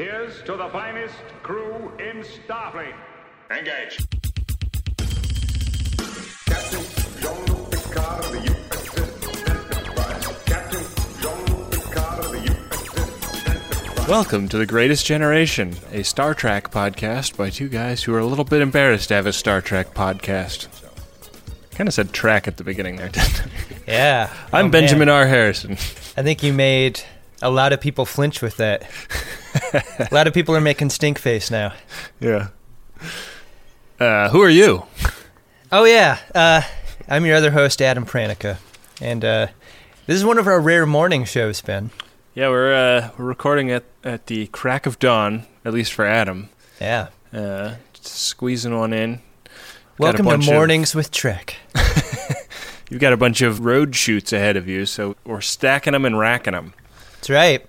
Here's to the finest crew in Starfleet. Engage. Captain Jean-Luc Picard of the USS Enterprise. Captain Jean-Luc Picard of the USS Enterprise. Welcome to The Greatest Generation, a Star Trek podcast by two guys who are a little bit embarrassed to have a Star Trek podcast. Kind of said track at the beginning there, didn't I? Yeah. I'm Oh, Benjamin man. R. Harrison. I think you made a lot of people flinch with that. a lot of people are making stink face now. Yeah. Uh, who are you? Oh yeah, uh, I'm your other host, Adam Pranica, and uh, this is one of our rare morning shows, Ben. Yeah, we're uh, we're recording at at the crack of dawn, at least for Adam. Yeah. Uh, squeezing one in. Got a Welcome bunch to of- Mornings with Trek. You've got a bunch of road shoots ahead of you, so we're stacking them and racking them. That's right.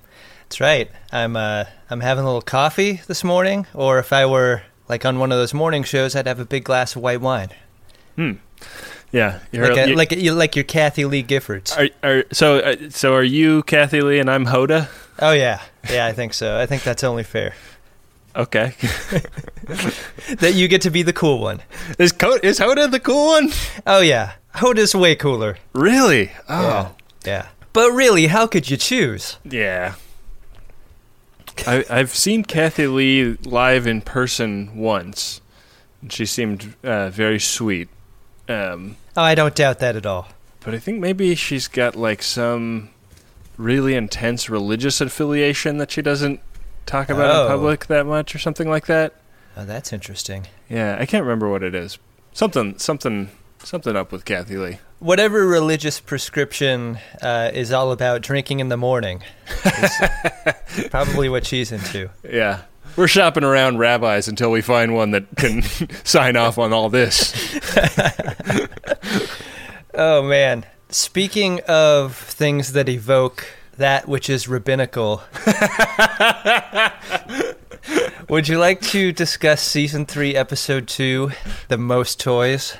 That's right. I'm uh, I'm having a little coffee this morning, or if I were like on one of those morning shows, I'd have a big glass of white wine, Hmm. Yeah, like a, you- like a, like your Kathie Lee Giffords. Are, are, so uh, so are you Kathie Lee and I'm Hoda? Oh yeah, yeah, I think so. I think that's only fair Okay. that you get to be the cool one. is Co- is Hoda the cool one? Oh yeah, Hoda's way cooler. Really? Oh. Yeah, yeah. But really, how could you choose? Yeah. I, I've seen Kathie Lee live in person once. and She seemed uh, very sweet. Um, Oh, I don't doubt that at all. but I think maybe she's got like some really intense religious affiliation that she doesn't talk about Oh. in public that much or something like that. Oh, that's interesting. Yeah, I can't remember what it is. Something something something up with Kathie Lee. Whatever religious prescription uh, is all about drinking in the morning is probably what she's into. Yeah. We're shopping around rabbis until we find one that can sign off on all this. Oh man. Speaking of things that evoke that which is rabbinical, would you like to discuss season three, episode two, the most toys?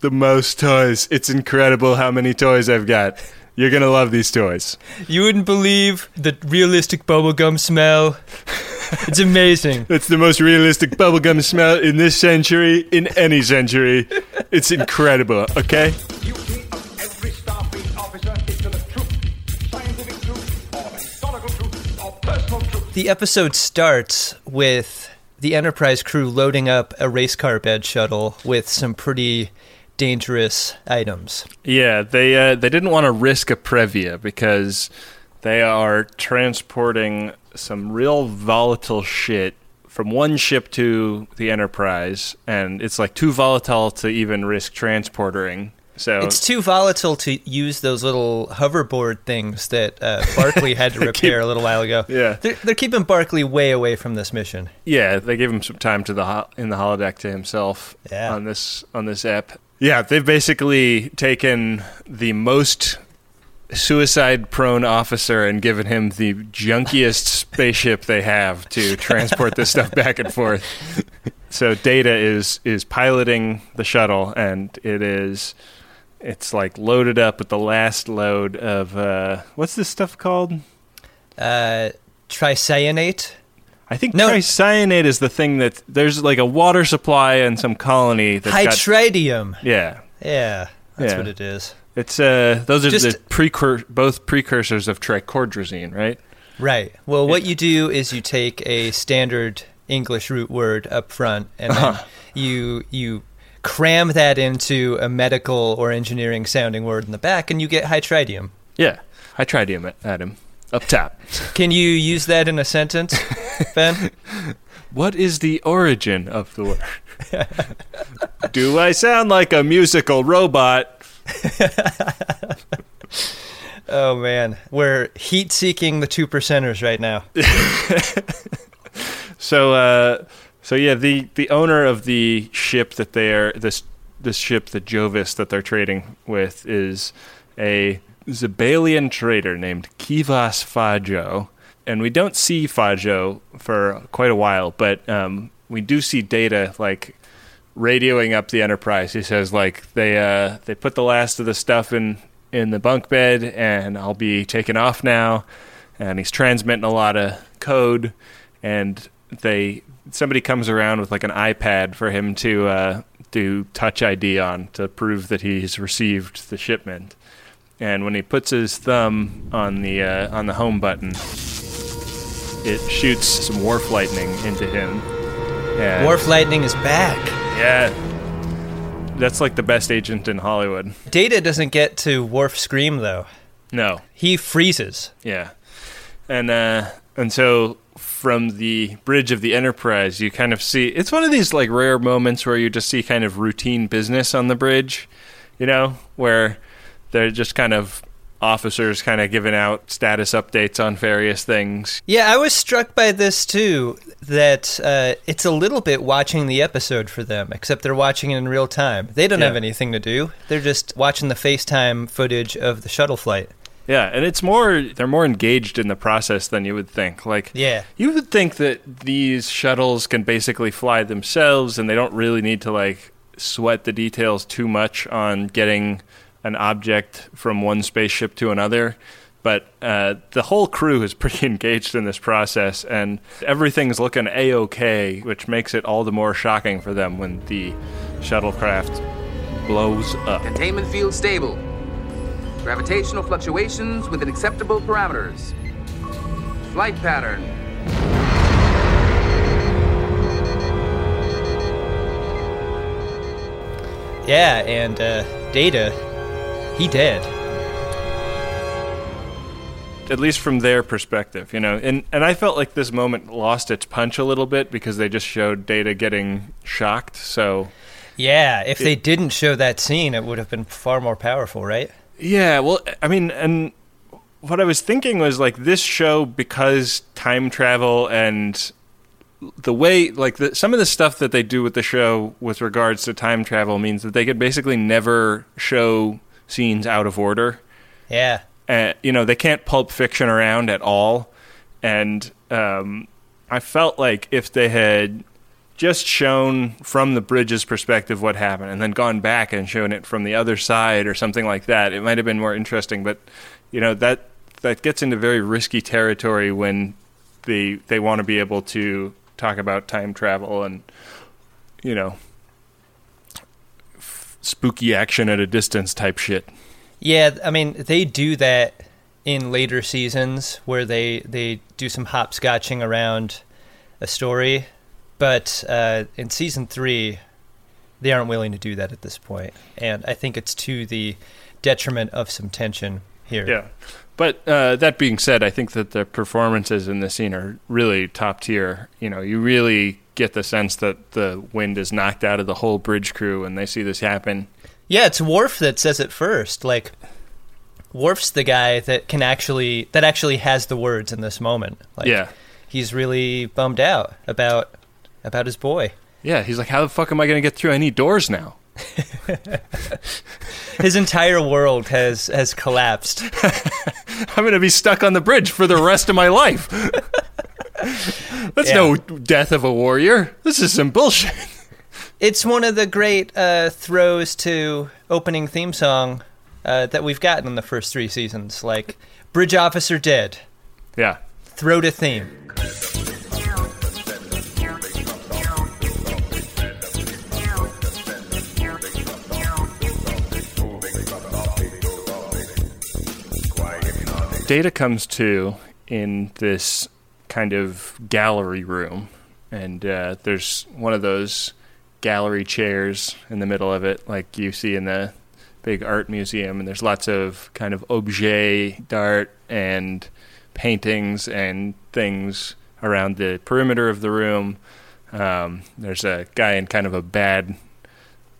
The most toys. It's incredible how many toys I've got. You're going to love these toys. You wouldn't believe the realistic bubblegum smell. It's amazing. It's the most realistic bubblegum smell in this century, in any century. It's incredible, okay? Duty of every Starfleet officer is to the truth. Scientific truth, or historical truth, or personal truth. The episode starts with the Enterprise crew loading up a race car bed shuttle with some pretty dangerous items. Yeah, they uh, they didn't want to risk a Previa because they are transporting some real volatile shit from one ship to the Enterprise, and it's like too volatile to even risk transportering. So It's too volatile to use those little hoverboard things that uh, Barclay had to repair a little while ago. Yeah. They're, they're keeping Barclay way away from this mission. Yeah, they gave him some time to the ho- in the holodeck to himself Yeah. on this on this app. Yeah, they've basically taken the most suicide-prone officer and given him the junkiest spaceship they have to transport this stuff back and forth. So Data is is piloting the shuttle, and it is it's like loaded up with the last load of uh, what's this stuff called? Uh, tricyanate? I think No. tricyanate is the thing that there's like a water supply in some colony that's got yeah. Yeah, that's Yeah. what it is. It's uh those are the Just- precur- both precursors of tricordrazine, right? Right. Well, what you do is you take a standard English root word up front, and then Uh-huh. you you cram that into a medical or engineering sounding word in the back, and you get hytritium. Yeah. I tried him at him up top. Can you use that in a sentence, Ben? what is the origin of the word? Do I sound like a musical robot? Oh man, we're heat seeking the two percenters right now. So uh so yeah, the the owner of the ship that they are this this ship the Jovis that they're trading with is a Zibalian trader named Kivas Fajo. And we don't see Fajo for quite a while, but um, we do see Data like radioing up the Enterprise. He says like they uh, they put the last of the stuff in in the bunk bed, and I'll be taking off now. And he's transmitting a lot of code, and they somebody comes around with like an iPad for him to uh, do Touch ID on to prove that he's received the shipment. And when he puts his thumb on the uh, on the home button, it shoots some Worf Lightning into him. And- Worf Lightning is back. Yeah, that's like the best agent in Hollywood. Data doesn't get to Worf Scream though. No, He freezes. Yeah, and uh, and so from the bridge of the Enterprise, you kind of see it's one of these like rare moments where you just see kind of routine business on the bridge, you know, where they're just kind of officers kind of giving out status updates on various things. Yeah, I was struck by this too. That uh, it's a little bit watching the episode for them, except they're watching it in real time. They don't Yeah. have anything to do. They're just watching the FaceTime footage of the shuttle flight. Yeah, and it's more they're more engaged in the process than you would think. Like Yeah. You would think that these shuttles can basically fly themselves and they don't really need to like sweat the details too much on getting an object from one spaceship to another. But uh, the whole crew is pretty engaged in this process, and everything's looking a okay, which makes it all the more shocking for them when the shuttlecraft blows up. Containment field stable. Gravitational fluctuations within acceptable parameters. Flight pattern. Yeah, and uh, Data, he dead. at least from their perspective, you know. And and I felt like this moment lost its punch a little bit because they just showed Data getting shocked. So Yeah, if they didn't show that scene, it would have been far more powerful, right? yeah, well, I mean, and what I was thinking was like this show because time travel and the way like the, some of the stuff that they do with the show with regards to time travel means that they could basically never show scenes out of order. Yeah. uh, you know, they can't pulp fiction around at all. And um, I felt like if they had just shown from the bridge's perspective what happened and then gone back and shown it from the other side or something like that, it might have been more interesting. But, you know, that that gets into very risky territory when they they want to be able to talk about time travel and, you know, spooky action at a distance type shit. Yeah, I mean, they do that in later seasons where they they do some hopscotching around a story, but uh, in season three, they aren't willing to do that at this point, and I think it's to the detriment of some tension here. Yeah. But uh, that being said, I think that the performances in the scene are really top tier. You know, you really get the sense that the wind is knocked out of the whole bridge crew when they see this happen. Yeah, it's Worf that says it first. Like, Worf's the guy that can actually that actually has the words in this moment. Like, yeah. he's really bummed out about about his boy. Yeah, he's like, how the fuck am I going to get through? I need doors now. His entire world has has collapsed. I'm going to be stuck on the bridge for the rest of my life. That's Yeah. no death of a warrior. This is some bullshit. It's one of the great uh, throws to opening theme song uh, that we've gotten in the first three seasons. Like bridge officer dead, Yeah. throw to theme. Data comes to in this kind of gallery room, and uh, there's one of those gallery chairs in the middle of it, like you see in the big art museum. And there's lots of kind of objet d'art and paintings and things around the perimeter of the room. Um, there's a guy in kind of a bad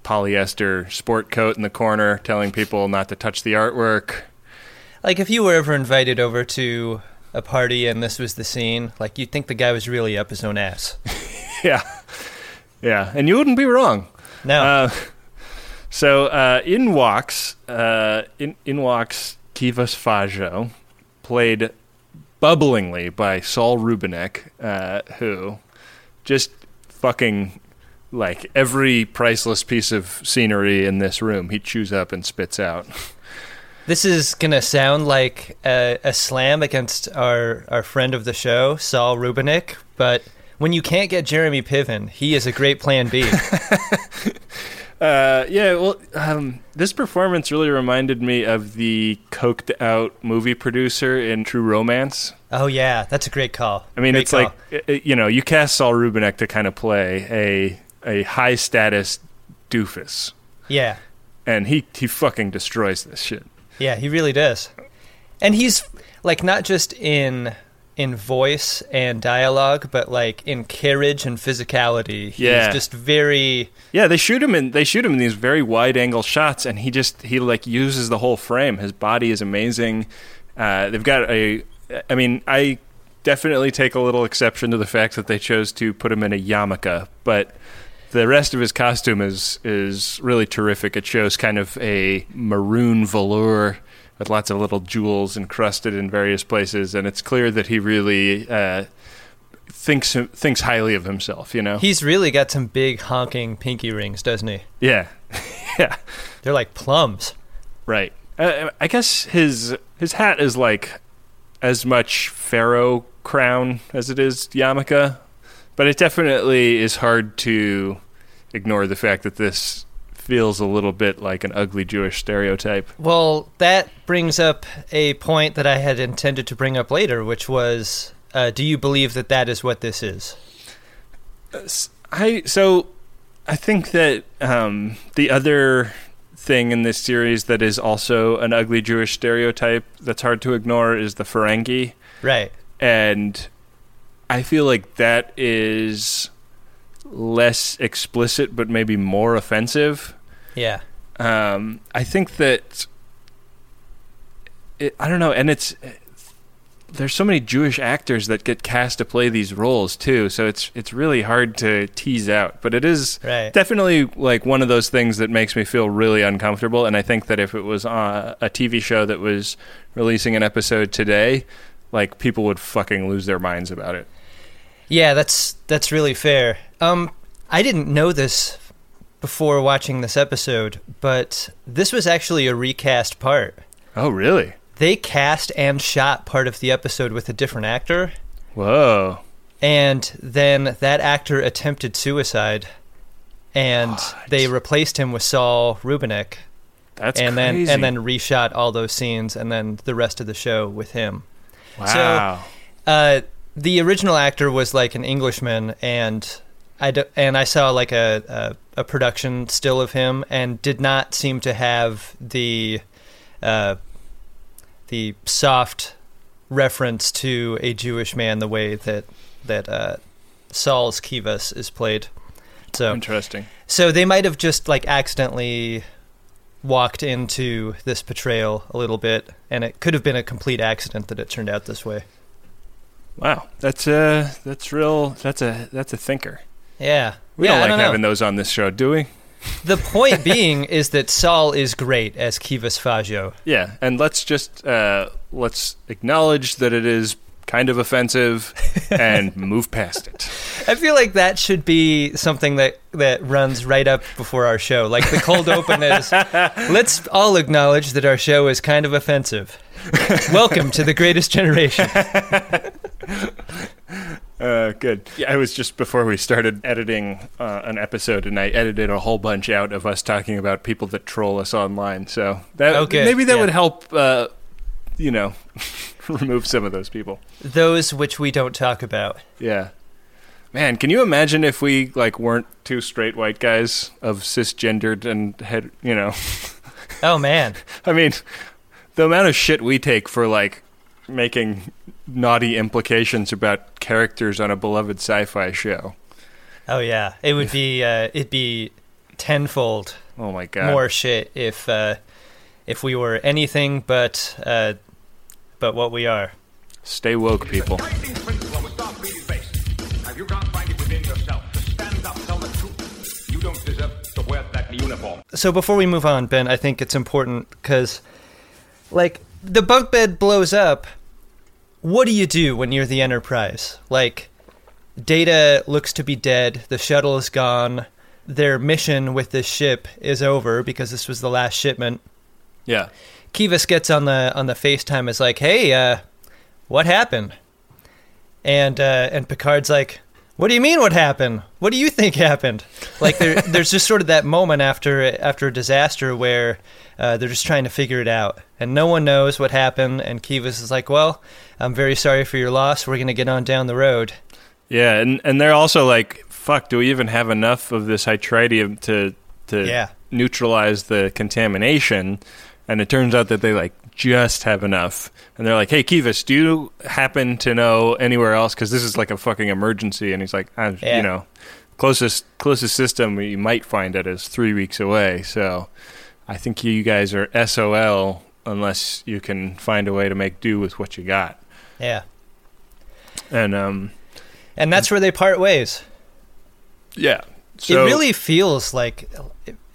polyester sport coat in the corner telling people not to touch the artwork. Like if you were ever invited over to a party and this was the scene, like you'd think the guy was really up his own ass. Yeah, yeah, and you wouldn't be wrong. No, Uh, so uh, in walks uh, in in walks Kivas Fajo, played bubblingly by Saul Rubinek, uh, who just fucking like every priceless piece of scenery in this room he chews up and spits out. this is gonna sound like a, a slam against our our friend of the show, Saul Rubinek, but when you can't get Jeremy Piven, he is a great plan B. Uh, yeah, well, um, this performance really reminded me of the coked out movie producer in True Romance. oh yeah, that's a great call. I mean, Great it's call. like i- i- you know, you cast Saul Rubinek to kind of play a a high status doofus, yeah, and he he fucking destroys this shit. Yeah, he really does. And he's like not just in in voice and dialogue, but like in carriage and physicality. He's Yeah. just very Yeah, they shoot him in they shoot him in these very wide angle shots, and he just he like uses the whole frame. His body is amazing. Uh, they've got a, I mean, I definitely take a little exception to the fact that they chose to put him in a yarmulke, but the rest of his costume is is really terrific. It shows kind of a maroon velour with lots of little jewels encrusted in various places, and it's clear that he really uh, thinks thinks highly of himself. You know? he's really got some big honking pinky rings, doesn't he? yeah, yeah. They're like plums. Right. Uh, I guess his his hat is like as much pharaoh crown as it is yarmulke, but it definitely is hard to ignore the fact that this feels a little bit like an ugly Jewish stereotype. Well, that brings up a point that I had intended to bring up later, which was uh, do you believe that that is what this is? I so I think that um, the other thing in this series that is also an ugly Jewish stereotype that's hard to ignore is the Ferengi. Right. and I feel like that is less explicit, but maybe more offensive. Yeah. Um, I think that it, I don't know, and it's there's so many Jewish actors that get cast to play these roles too, so it's it's really hard to tease out. But it is Right. definitely like one of those things that makes me feel really uncomfortable. And I think that if it was uh, a TV show that was releasing an episode today, like people would fucking lose their minds about it. Yeah, that's that's really fair. Um, I didn't know this before watching this episode, but this was actually a recast part. Oh, really? They cast and shot part of the episode with a different actor, Whoa. and then that actor attempted suicide, and they replaced him with Saul Rubinek, That's and crazy. then and then reshot all those scenes, and then the rest of the show with him. wow. Uh, the original actor was like an Englishman, and I d- and I saw like a, a a production still of him, and did not seem to have the uh, the soft reference to a Jewish man the way that that uh, Saul's Kivas is played. So Interesting. so they might have just like accidentally walked into this portrayal a little bit, and it could have been a complete accident that it turned out this way. Wow. That's uh that's real that's a that's a thinker. Yeah. We yeah, don't like don't having those on this show, do we? The point being is that Saul is great as Kivas Fajo. Yeah, and let's just uh, let's acknowledge that it is kind of offensive and move past it. I feel like that should be something that, that runs right up before our show. Like the cold open is let's all acknowledge that our show is kind of offensive. Welcome to the greatest generation. Uh, good. Yeah, I was just before we started editing uh, an episode, and I edited a whole bunch out of us talking about people that troll us online. So that Oh, good. maybe that Yeah. would help. Uh, you know, remove some of those people. Those which we don't talk about. Yeah. Man, can you imagine if we like weren't two straight white guys of cisgendered and had you know? Oh man. I mean, the amount of shit we take for like making naughty implications about characters on a beloved sci-fi show. Oh yeah. It would be uh, it'd be tenfold Oh my god. more shit if uh, if we were anything but uh, but what we are. Stay woke, people. Guiding principle of a Starfleet is based. Have you can't find it within yourself to stand up, tell the truth. You don't deserve to wear that uniform. So before we move on, Ben, I think it's important because, like, the bunk bed blows up. What do you do when you're the Enterprise? Like, Data looks to be dead. The shuttle is gone. Their mission with this ship is over because this was the last shipment. Yeah. Kivas gets on the on the FaceTime is like, "Hey, uh, what happened?" and uh, and Picard's like, "What do you mean? What happened? What do you think happened?" Like there, there's just sort of that moment after after a disaster where uh, they're just trying to figure it out, and no one knows what happened. And Kivas is like, "Well, I'm very sorry for your loss. We're gonna get on down the road." Yeah, and and they're also like, fuck, do we even have enough of this hytritium to to Yeah. neutralize the contamination? And it turns out that they like just have enough. And they're like, "Hey, Kivas, do you happen to know anywhere else? Because this is like a fucking emergency." And he's like, I, Yeah. "You know, closest closest system you might find it is three weeks away. So, I think you guys are SOL unless you can find a way to make do with what you got." Yeah, And um, and that's where they part ways. yeah, so it really feels like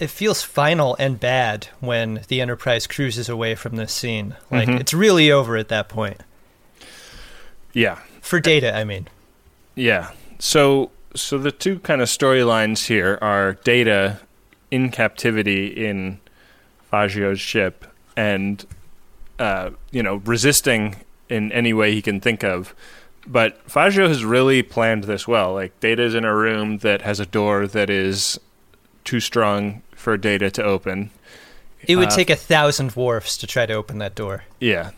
it, feels final and bad when the Enterprise cruises away from this scene. Like Mhm. it's really over at that point yeah. for Data. I mean, Yeah. So so the two kind of storylines here are Data in captivity in Fajo's ship and uh, you know, resisting in any way he can think of. But Fajo has really planned this well. Like Data's in a room that has a door that is too strong for Data to open. it would Uh, take a thousand Worfs to try to open that door. Yeah.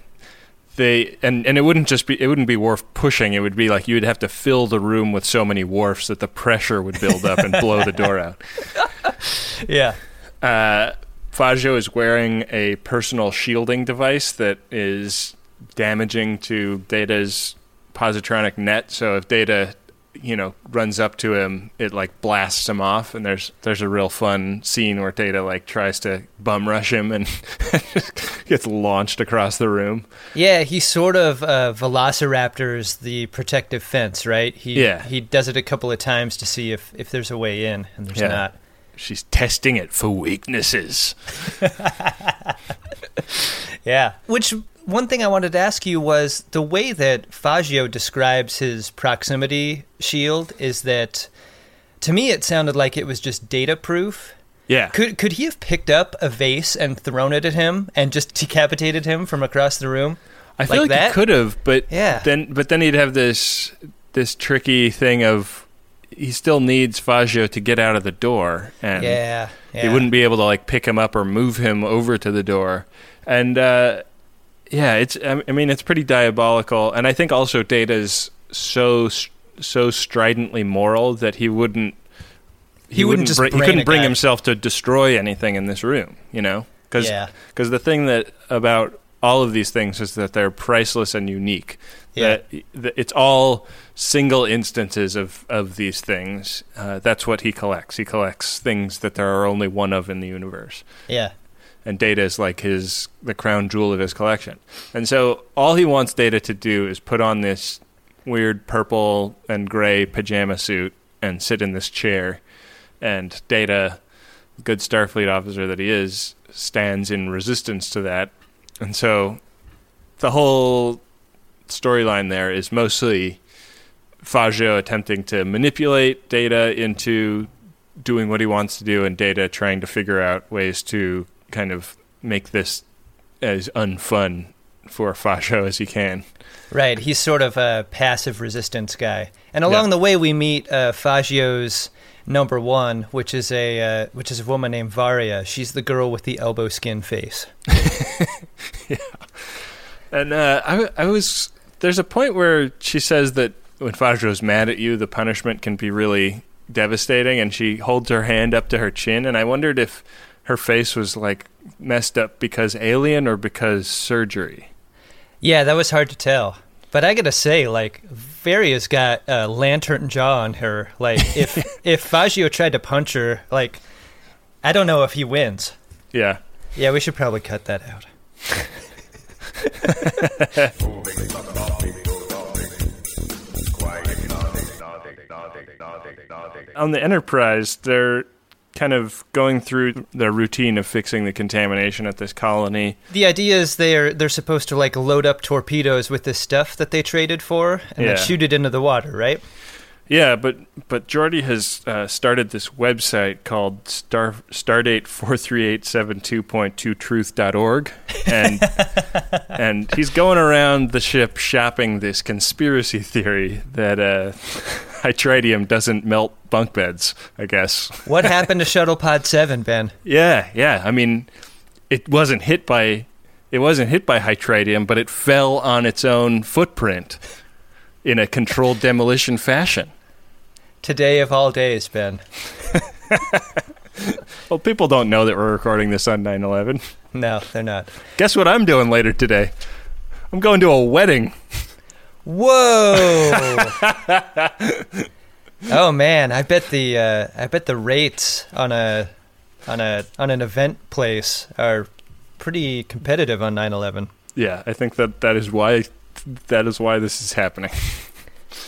They and and it wouldn't just be it wouldn't be Worf pushing. It would be like you would have to fill the room with so many Worfs that the pressure would build up and blow the door out. Yeah, Uh, Fajo is wearing a personal shielding device that is damaging to Data's positronic net. So if Data, you know, runs up to him, it like blasts him off. And there's there's a real fun scene where Data like tries to bum rush him and gets launched across the room. yeah. He sort of uh, velociraptors the protective fence, right? He Yeah. he does it a couple of times to see if if there's a way in, and there's Yeah. not. She's testing it for weaknesses. Yeah. Which one thing I wanted to ask you was the way that Fajo describes his proximity shield is that to me it sounded like it was just data proof. Yeah. Could could he have picked up a vase and thrown it at him and just decapitated him from across the room? I feel like like, that? he could have, but Yeah. then but then he'd have this this tricky thing of he still needs Fajo to get out of the door, and Yeah. he wouldn't be able to like pick him up or move him over to the door, and uh, yeah, it's I mean it's pretty diabolical, and I think also Data's so so stridently moral that he wouldn't He wouldn't just bring, he couldn't bring guy. himself to destroy anything in this room, you know, because Yeah. the thing that about all of these things is that they're priceless and unique. Yeah. That, that it's all single instances of of these things. Uh, that's what he collects. He collects things that there are only one of in the universe Yeah. And Data is like his the crown jewel of his collection. And so all he wants Data to do is put on this weird purple and gray pajama suit and sit in this chair. And Data, good Starfleet officer that he is, stands in resistance to that. And so the whole storyline there is mostly Fajo attempting to manipulate Data into doing what he wants to do, and Data trying to figure out ways to kind of make this as unfun for Fajo as he can. Right. He's sort of a passive resistance guy. And along Yeah. the way, we meet uh, Fajo's number one, which is a uh, which is a woman named Varia. She's the girl with the elbow skin face. Yeah. And uh, I, I was there's a point where she says that when Fajo's mad at you, the punishment can be really devastating, and she holds her hand up to her chin, and I wondered if her face was like messed up because alien or because surgery. Yeah, that was hard to tell. But I gotta say, like, Varia's got a lantern jaw on her. Like, if if Fajo tried to punch her, like, I don't know if he wins. Yeah. Yeah, we should probably cut that out. On the Enterprise, they're kind of going through their routine of fixing the contamination at this colony. The idea is they're they're supposed to like load up torpedoes with this stuff that they traded for and Yeah. then shoot it into the water, right? Yeah, but but Geordi has uh, started this website called Star Stardate four three eight seven two point two truth.org and and he's going around the ship shopping this conspiracy theory that uh, hytritium doesn't melt bunk beds. I guess. What happened to Shuttle Pod 7, Ben? Yeah, yeah. I mean, it wasn't hit by it wasn't hit by hytritium, but it fell on its own footprint in a controlled demolition fashion. Today of all days, Ben. Well, people don't know that we're recording this on 9/11. No, they're not. Guess what I'm doing later today? I'm going to a wedding. Whoa! oh man, I bet the uh, I bet the rates on a on a on an event place are pretty competitive on 9/11. Yeah, I think that that is why that is why this is happening.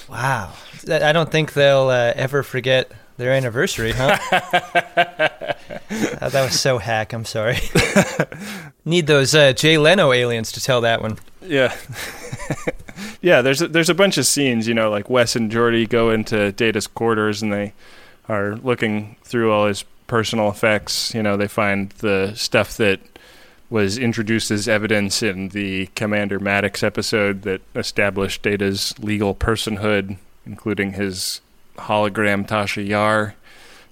Wow, I don't think they'll uh, ever forget their anniversary, huh? Oh, that was so hack. I'm sorry. Need those uh, Jay Leno aliens to tell that one. Yeah. yeah, there's a, there's a bunch of scenes, you know, like Wes and Geordi go into Data's quarters and they are looking through all his personal effects. You know, they find the stuff that was introduced as evidence in the Commander Maddox episode that established Data's legal personhood, including his hologram Tasha Yar.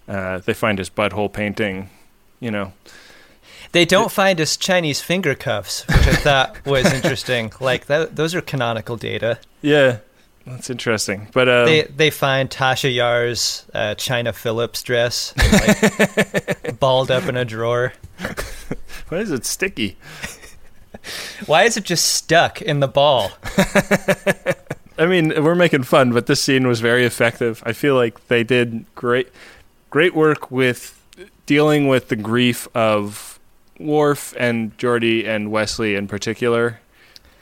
Uh, they find his butthole painting, you know. They don't find his Chinese finger cuffs, which I thought was interesting. Like that, those are canonical data. Yeah, that's interesting. But um, They they find Tasha Yar's uh, Chynna Phillips dress, like, balled up in a drawer. why is it sticky? Why is it just stuck in the ball? I mean, we're making fun, but this scene was very effective. I feel like they did great, great work with dealing with the grief of Worf and Geordi and Wesley in particular.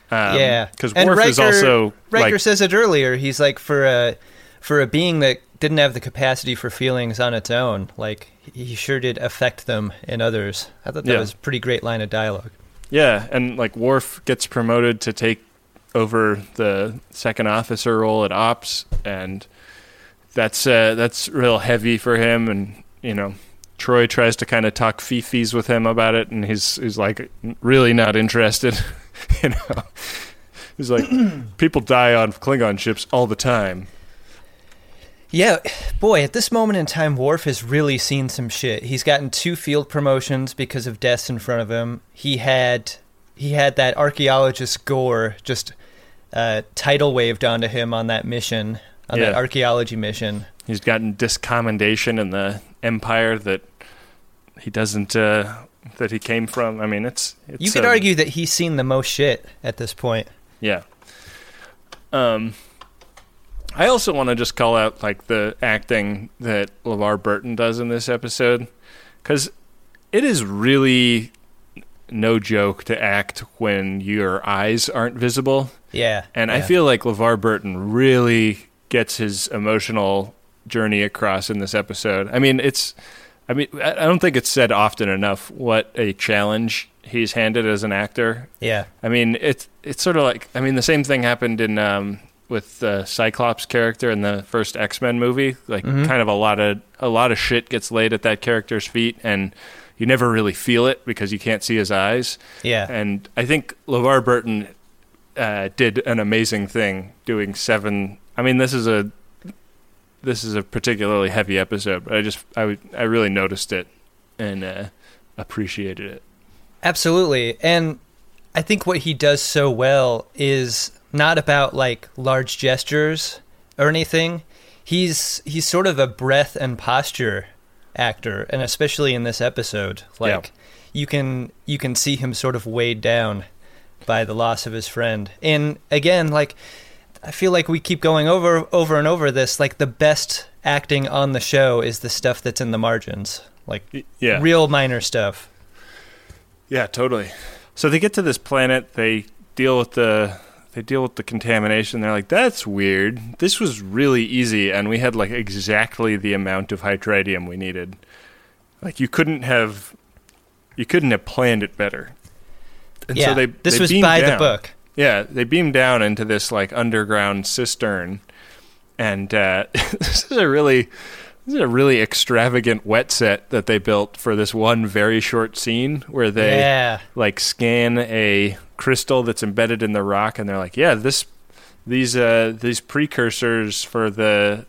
Um, yeah, because And Worf is also Riker like, says it earlier. He's like for a for a being that didn't have the capacity for feelings on its own. Like he sure did affect them in others. I thought that Yeah. was a pretty great line of dialogue. yeah, and like Worf gets promoted to take over the second officer role at Ops, and that's uh, that's real heavy for him. And you know, Troi tries to kind of talk fifis with him about it, and he's he's like really not interested. you know, he's like, people die on Klingon ships all the time. Yeah, boy, at this moment in time, Worf has really seen some shit. He's gotten two field promotions because of deaths in front of him. He had he had that archaeologist Gore just uh, tidal waved onto him on that mission, on that archaeology mission. He's gotten discommendation in the Empire that he doesn't uh, that he came from. I mean, it's, it's You could um, argue that he's seen the most shit at this point. Yeah. Um, I also want to just call out like the acting that LeVar Burton does in this episode, because it is really no joke to act when your eyes aren't visible. Yeah, And I feel like LeVar Burton really gets his emotional journey across in this episode. I mean, it's, I mean, I don't think it's said often enough what a challenge he's handed as an actor. yeah, I mean, it's it's sort of like I mean, the same thing happened in um, with the Cyclops character in the first X Men movie. Like, kind of a lot of a lot of shit gets laid at that character's feet, and you never really feel it because you can't see his eyes. yeah. And I think LeVar Burton uh, did an amazing thing doing seven. I mean, this is a this is a particularly heavy episode, but I just I would I really noticed it and uh, appreciated it. Absolutely. And I think what he does so well is not about like large gestures or anything. He's he's sort of a breath and posture actor, and especially in this episode, like Yeah. you can you can see him sort of weighed down by the loss of his friend. And again, like I feel like we keep going over over and over this like the best acting on the show is the stuff that's in the margins. Like Yeah, real minor stuff. Yeah, totally. So they get to this planet. They deal with the they deal with the contamination. They're like, "That's weird. This was really easy, and we had like exactly the amount of hytritium we needed. Like you couldn't have you couldn't have planned it better." And yeah, so they this they was by the book. Yeah, they beam down into this like underground cistern, and uh, this is a really this is a really extravagant wet set that they built for this one very short scene where they Yeah. like scan a crystal that's embedded in the rock, and they're like, yeah, this these uh, these precursors for the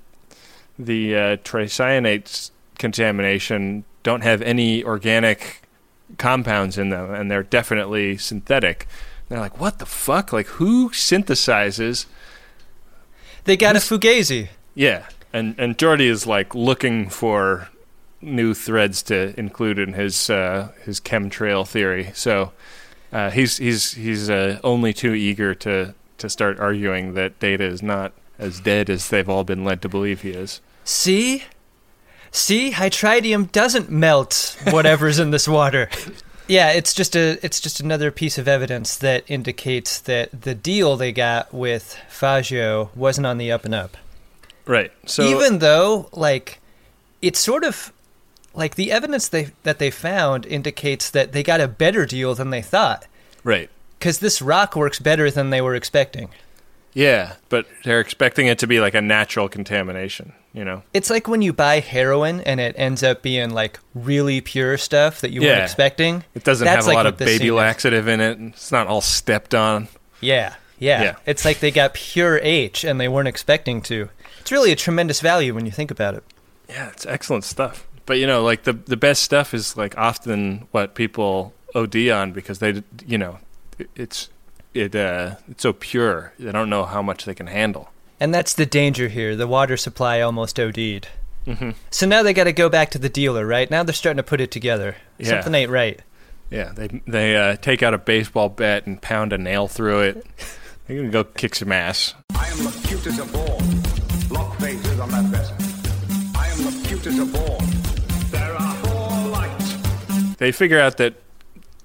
the uh, tricyanate contamination don't have any organic compounds in them, and they're definitely synthetic. And they're like, what the fuck? Like, who synthesizes? They got a fugazi. Yeah, and and Geordi is like looking for new threads to include in his uh, his chemtrail theory. So uh, he's he's he's uh, only too eager to to start arguing that Data is not as dead as they've all been led to believe he is. See? See, hytritium doesn't melt whatever's in this water. Yeah, it's just a it's just another piece of evidence that indicates that the deal they got with Fajo wasn't on the up and up. Right. So Even though like it's sort of like the evidence they that they found indicates that they got a better deal than they thought right. cuz this rock works better than they were expecting. Yeah, but they're expecting it to be like a natural contamination. You know. It's like when you buy heroin and it ends up being like really pure stuff that you weren't expecting. It doesn't That's have a like lot of baby scene is. laxative in it. and It's not all stepped on. Yeah, yeah, Yeah. It's like they got pure H and they weren't expecting to. It's really a tremendous value when you think about it. Yeah, it's excellent stuff. But you know, like the the best stuff is like often what people OD on because they, you know, it- it's it uh it's so pure. They don't know how much they can handle. And that's the danger here. The water supply almost OD'd. Mm-hmm. So now they got to go back to the dealer, right? Now they're starting to put it together. Yeah. Something ain't right. Yeah, they they uh, take out a baseball bat and pound a nail through it. They're gonna go kick some ass. I am the cutest of all. Lock faces on that vessel. I am the cutest of all. There are four lights. They figure out that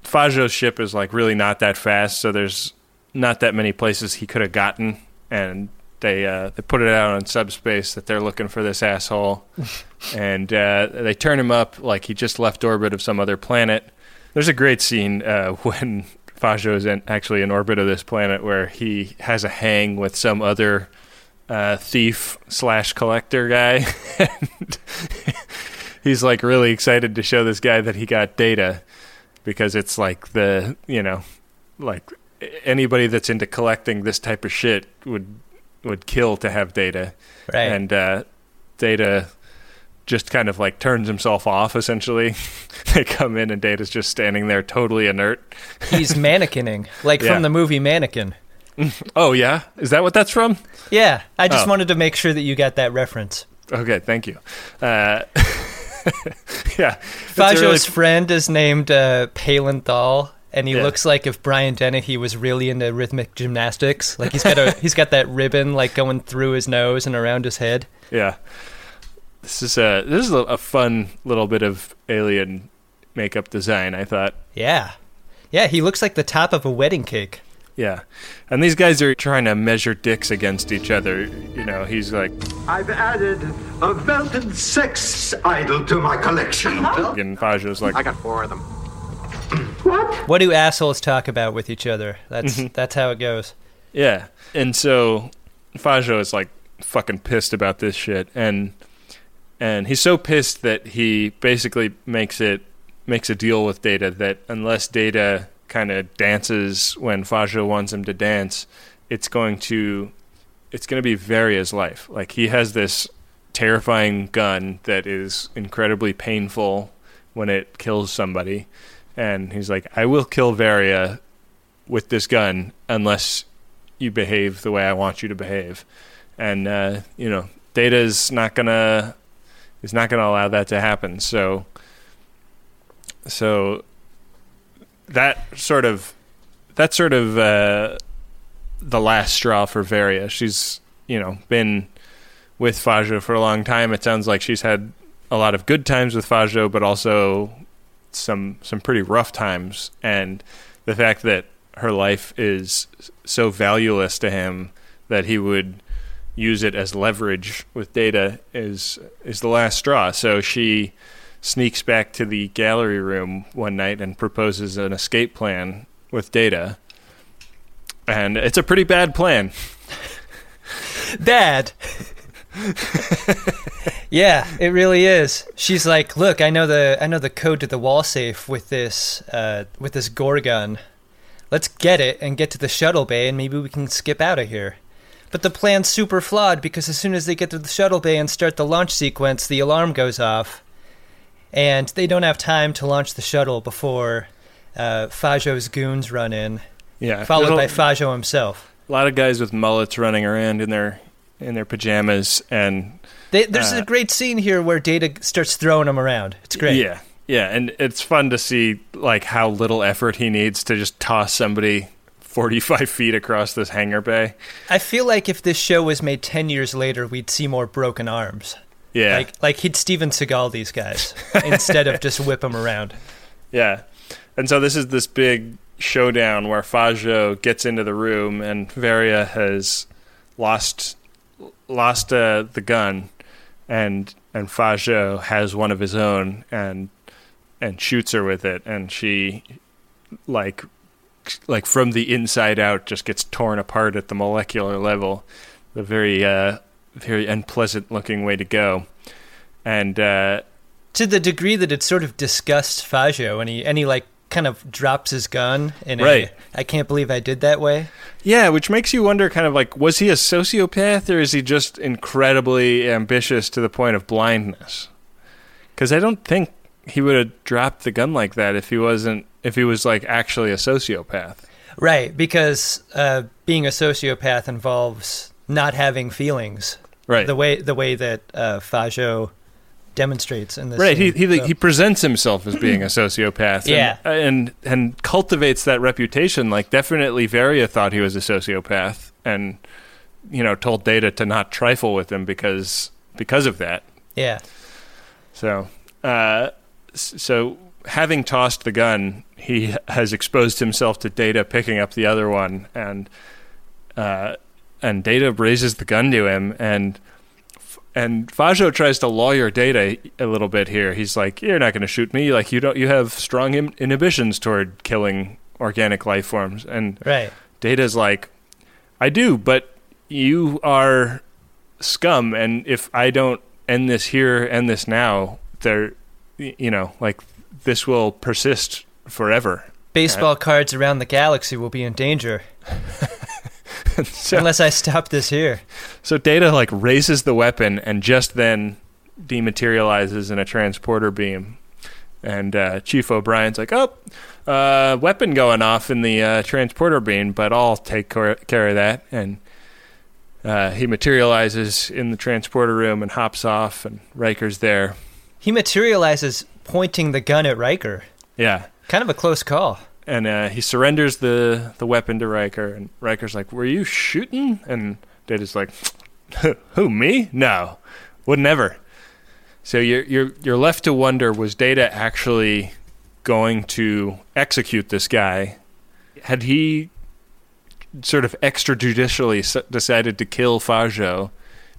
Fajo's ship is like really not that fast, so there's not that many places he could have gotten, and they uh, they put it out on subspace that they're looking for this asshole, and uh, they turn him up like he just left orbit of some other planet. There's a great scene uh, when Fajo is in, actually in orbit of this planet where he has a hang with some other uh, thief slash collector guy. and he's like really excited to show this guy that he got data because it's like the you know like anybody that's into collecting this type of shit would would kill to have data Right. and uh, data just kind of like turns himself off essentially they come in and data's just standing there totally inert He's mannequining, like Yeah. from the movie Mannequin. oh yeah is that what that's from Yeah, I just Oh. wanted to make sure that you got that reference. okay thank you uh, yeah Fajo's really- friend is named uh, Palor Toff, and he Yeah. looks like if Brian Dennehy was really into rhythmic gymnastics. Like he's got a he's got that ribbon like going through his nose and around his head. Yeah. This is a this is a, a fun little bit of alien makeup design. I thought. Yeah, yeah, he looks like the top of a wedding cake. Yeah, and these guys are trying to measure dicks against each other. You know, he's like, I've added a belted sex idol to my collection. and Fajo's like, I got four of them. What? What do assholes talk about with each other? That's Mm-hmm. that's how it goes. yeah. And so Fajo is like fucking pissed about this shit, and and he's so pissed that he basically makes it makes a deal with Data that unless Data kind of dances when Fajo wants him to dance, it's going to it's going to be Varia's life. Like he has this terrifying gun that is incredibly painful when it kills somebody, and he's like, "I will kill Varia with this gun unless you behave the way I want you to behave." And uh, you know, Data's not gonna is not gonna allow that to happen. So, so that sort of that's sort of uh, the last straw for Varia. She's you know been with Fajo for a long time. It sounds like she's had a lot of good times with Fajo, but also some some pretty rough times. And the fact that her life is so valueless to him that he would use it as leverage with Data is is the last straw. So she sneaks back to the gallery room one night and proposes an escape plan with Data. And it's a pretty bad plan. Bad. Yeah, it really is. She's like, "Look, I know the I know the code to the wall safe with this uh, with this Gorgon. Let's get it and get to the shuttle bay, and maybe we can skip out of here." But the plan's super flawed because as soon as they get to the shuttle bay and start the launch sequence, the alarm goes off, and they don't have time to launch the shuttle before uh, Fajo's goons run in, Yeah, followed by Fajo himself. a lot of guys with mullets running around in their in their pajamas and They, there's Uh, a great scene here where Data starts throwing them around. It's great. Yeah, yeah, and it's fun to see like how little effort he needs to just toss somebody forty-five feet across this hangar bay. I feel like if this show was made ten years later, we'd see more broken arms. Yeah, Like like he'd Steven Seagal these guys instead of just whip them around. yeah, and so this is this big showdown where Fajo gets into the room and Varia has lost lost uh, the gun, and and Fajo has one of his own and and shoots her with it, and she like like from the inside out just gets torn apart at the molecular level. A very uh, very unpleasant looking way to go, and uh, To the degree that it sort of disgusts Fajo, and he and he like kind of drops his gun and Right. I can't believe I did that way. Yeah, which makes you wonder kind of like was he a sociopath or is he just incredibly ambitious to the point of blindness? Cuz I don't think he would have dropped the gun like that if he wasn't if he was like actually a sociopath. Right, because uh, being a sociopath involves not having feelings. Right. The way the way that uh, Fajo demonstrates in this. Right, he scene. he So- he presents himself as being a sociopath, and, Yeah. and and cultivates that reputation. Like definitely, Varia thought he was a sociopath, and you know told Data to not trifle with him because because of that. yeah. So, uh, so having tossed the gun, he has exposed himself to Data picking up the other one, and uh, and Data raises the gun to him, and and Fajo tries to lawyer Data a little bit here. He's like, "You're not going to shoot me. Like you don't. You have strong inhibitions toward killing organic life forms." And Right. Data's like, I do, but you are scum, and if I don't end this here, end this now, there, you know, like this will persist forever. Baseball uh, cards around the galaxy will be in danger So, unless I stop this here. so Data like raises the weapon and just then dematerializes in a transporter beam. And uh, Chief O'Brien's like, "Oh, uh, weapon going off in the uh, transporter beam, but I'll take care care of that." And uh, he materializes in the transporter room and hops off, and Riker's there. He materializes pointing the gun at Riker. Yeah, Kind of a close call. And uh, he surrenders the the weapon to Riker, and Riker's like, "Were you shooting?" And Data's like, "Who me? No, would never." So you're you're you're left to wonder: Was Data actually going to execute this guy? Had he sort of extrajudicially decided to kill Fajo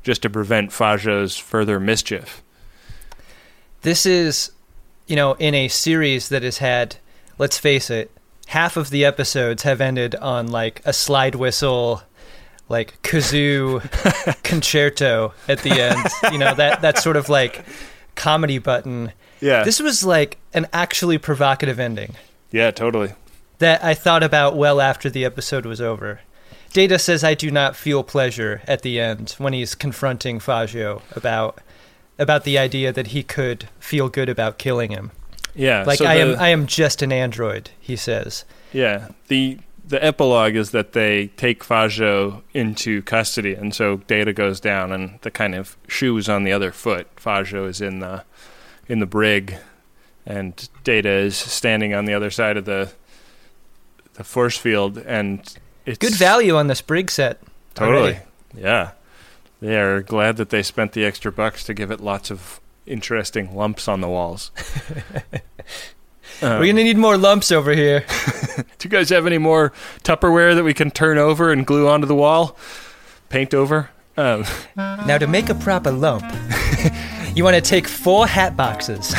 just to prevent Fajo's further mischief? This is, you know, in a series that has had, let's face it, half of the episodes have ended on like a slide whistle, like kazoo concerto at the end. You know, that that sort of like comedy button. Yeah, This was like an actually provocative ending yeah, totally. that I thought about well after the episode was over. Data says I do not feel pleasure at the end when he's confronting Fajo about about the idea that he could feel good about killing him. Yeah, Like so I am I am just an android, he says. Yeah. The the epilogue is that they take Fajo into custody and so Data goes down and the kind of shoes on the other foot. Fajo is in the in the brig and Data is standing on the other side of the the force field and it's Good value on this brig set. Totally. already. Yeah. They are glad that they spent the extra bucks to give it lots of interesting lumps on the walls. Um, We're gonna need more lumps over here. Do you guys have any more Tupperware that we can turn over and glue onto the wall? Paint over? Um, Now to make a proper lump, you want to take four hat boxes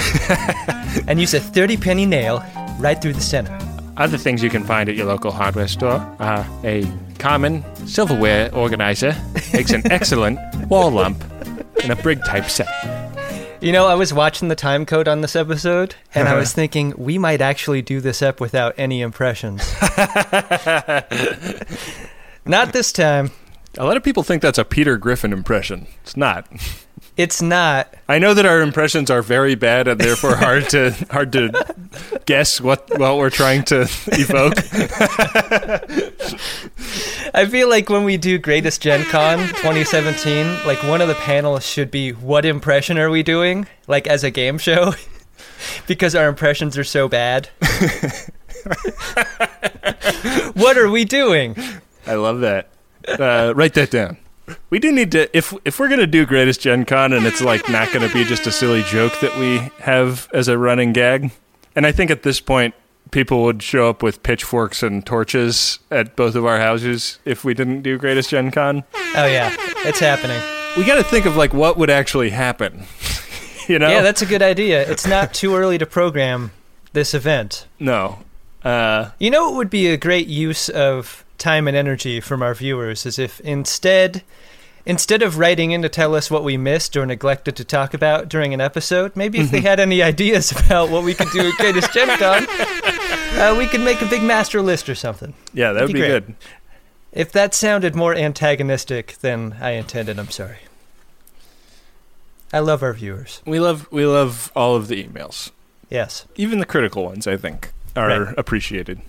and use a thirty penny nail right through the center. other things you can find at your local hardware store are a common silverware organizer makes an excellent wall lump. and a Brig typeset. You know, I was watching the time code on this episode, and I was thinking we might actually do this up without any impressions. Not this time. A lot of people think that's a Peter Griffin impression. It's not. It's not. I know that our impressions are very bad and therefore hard to hard to guess what what we're trying to evoke. I feel like when we do Greatest Gen Con 2017, like one of the panels should be what impression are we doing? Like as a game show? because our impressions are so bad. what are we doing? I love that. Uh, write that down. We do need to if if we're gonna do Greatest Gen Con and it's like not gonna be just a silly joke that we have as a running gag. And I think at this point people would show up with pitchforks and torches at both of our houses if we didn't do Greatest Gen Con. Oh yeah, it's happening. We got to think of like what would actually happen. you know? Yeah, that's a good idea. It's not too early to program this event. no. Uh, You know, it would be a great use of time and energy from our viewers is if instead, instead of writing in to tell us what we missed or neglected to talk about during an episode, maybe if they had any ideas about what we could do at Greatest Gen Con, uh, we could make a big master list or something. yeah, that would be be good. If that sounded more antagonistic than I intended, I'm sorry. I love our viewers. We love we love all of the emails. Yes. Even the critical ones, I think, are Right. appreciated.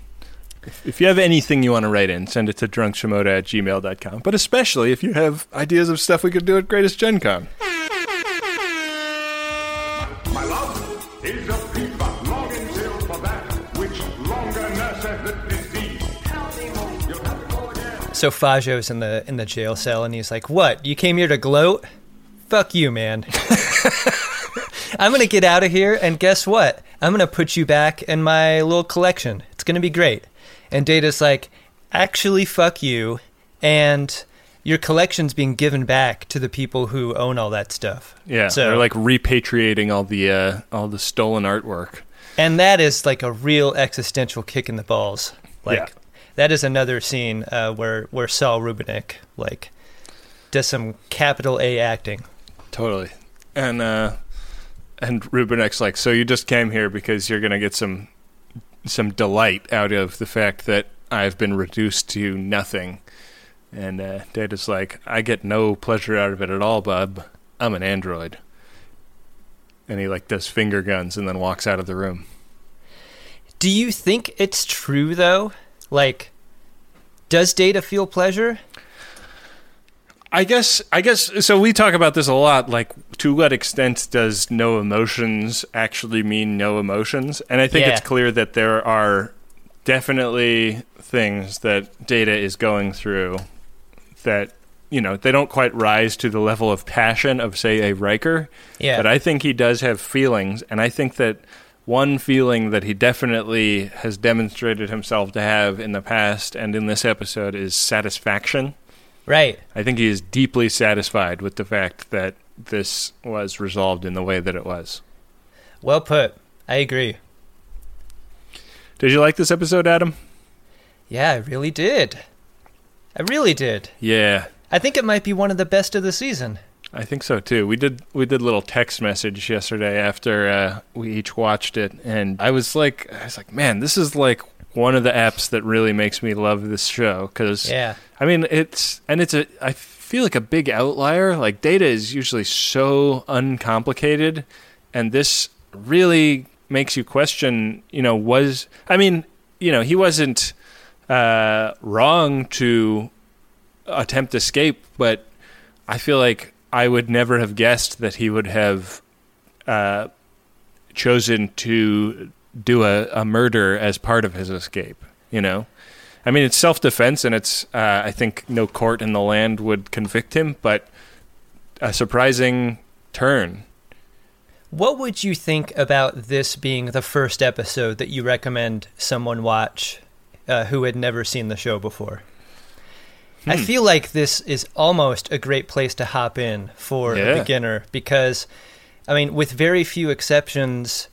If, if you have anything you want to write in, send it to drunkshimoda at gmail.com. But especially if you have ideas of stuff we could do at Greatest Gen Con. My love is a fever longing still for that which longer nurseth the disease. You'll have to go again. So Fajo's in the in the jail cell, and he's like, "What? You came here to gloat? Fuck you, man! I'm gonna get out of here, and guess what? I'm gonna put you back in my little collection. It's gonna be great." And Data's like, "Actually, fuck you, and your collection's being given back to the people who own all that stuff." Yeah, so they're like repatriating all the uh, all the stolen artwork. And that is like a real existential kick in the balls. Like Yeah. that is another scene uh, where where Saul Rubinek like does some capital A acting. Totally. And uh and Rubinek's like, so you just came here because you're gonna get some some delight out of the fact that I've been reduced to nothing. And uh, Data's like, I get no pleasure out of it at all, bub. I'm an android. And he like does finger guns and then walks out of the room. Do you think it's true though? Like, does Data feel pleasure? I guess I guess so we talk about this a lot like to what extent does no emotions actually mean no emotions? And I think Yeah. it's clear that there are definitely things that data is going through that you know, they don't quite rise to the level of passion of say a Riker. Yeah. But I think he does have feelings and I think that one feeling that he definitely has demonstrated himself to have in the past and in this episode is satisfaction. Right. I think he is deeply satisfied with the fact that this was resolved in the way that it was. Well put. I agree. Did you like this episode, Adam? Yeah, I really did. I really did. Yeah, I think it might be one of the best of the season. I think so too. We did we did a little text message yesterday after uh, we each watched it, and I was like, I was like, man, this is like one of the apps that really makes me love this show because Yeah. I mean, it's and it's a. I feel like a big outlier. Like data is usually so uncomplicated, and this really makes you question. You know, was I mean, you know, he wasn't uh, wrong to attempt escape, but I feel like I would never have guessed that he would have uh, chosen to do a, a murder as part of his escape. You know. I mean, it's self defense, and it's, uh, I think, no court in the land would convict him, but a surprising turn. What would you think about this being the first episode that you recommend someone watch uh, who had never seen the show before? I Hmm. feel like this is almost a great place to hop in for Yeah. a beginner because, I mean, with very few exceptions,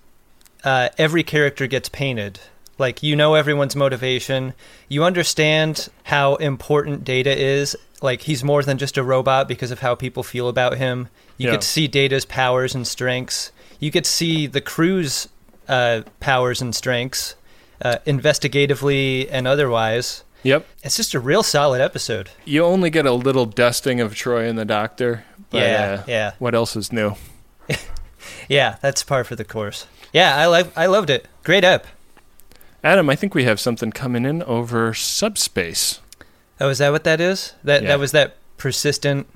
uh, every character gets painted. Like, you know everyone's motivation, you understand how important data is like he's more than just a robot because of how people feel about him. You Yeah. get to see Data's powers and strengths. You get to see the crew's uh, powers and strengths, uh, investigatively and otherwise. Yep. It's just a real solid episode. You only get a little dusting of Troi and the Doctor. But, Yeah, uh, yeah. What else is new? Yeah, that's par for the course. Yeah, I like I loved it. Great ep. Adam, I think we have something coming in over subspace. Oh, is that what that is? That Yeah. that was that persistent,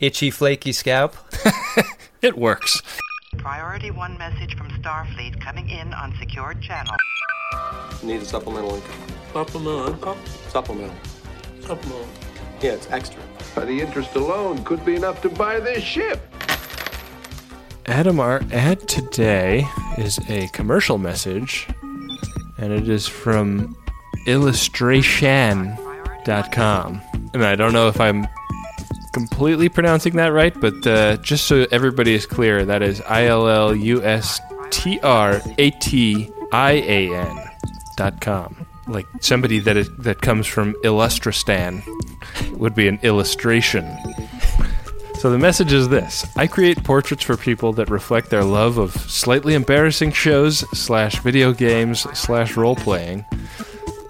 itchy, flaky scalp. It works. Priority 1 message from Starfleet coming in on secured channel. Need a supplemental income. Supplemental income? Supplemental. Supplemental. Yeah, it's extra. By the interest alone could be enough to buy this ship. Adam, our ad today is a commercial message, and it is from illustratian.com. And I don't know if I'm completely pronouncing that right, but uh, just so everybody is clear, that is I L L U S T R A T I A N dot com. Like somebody that is, that comes from Illustristan would be an illustration. So the message is this: I create portraits for people that reflect their love of slightly embarrassing shows slash video games slash role playing.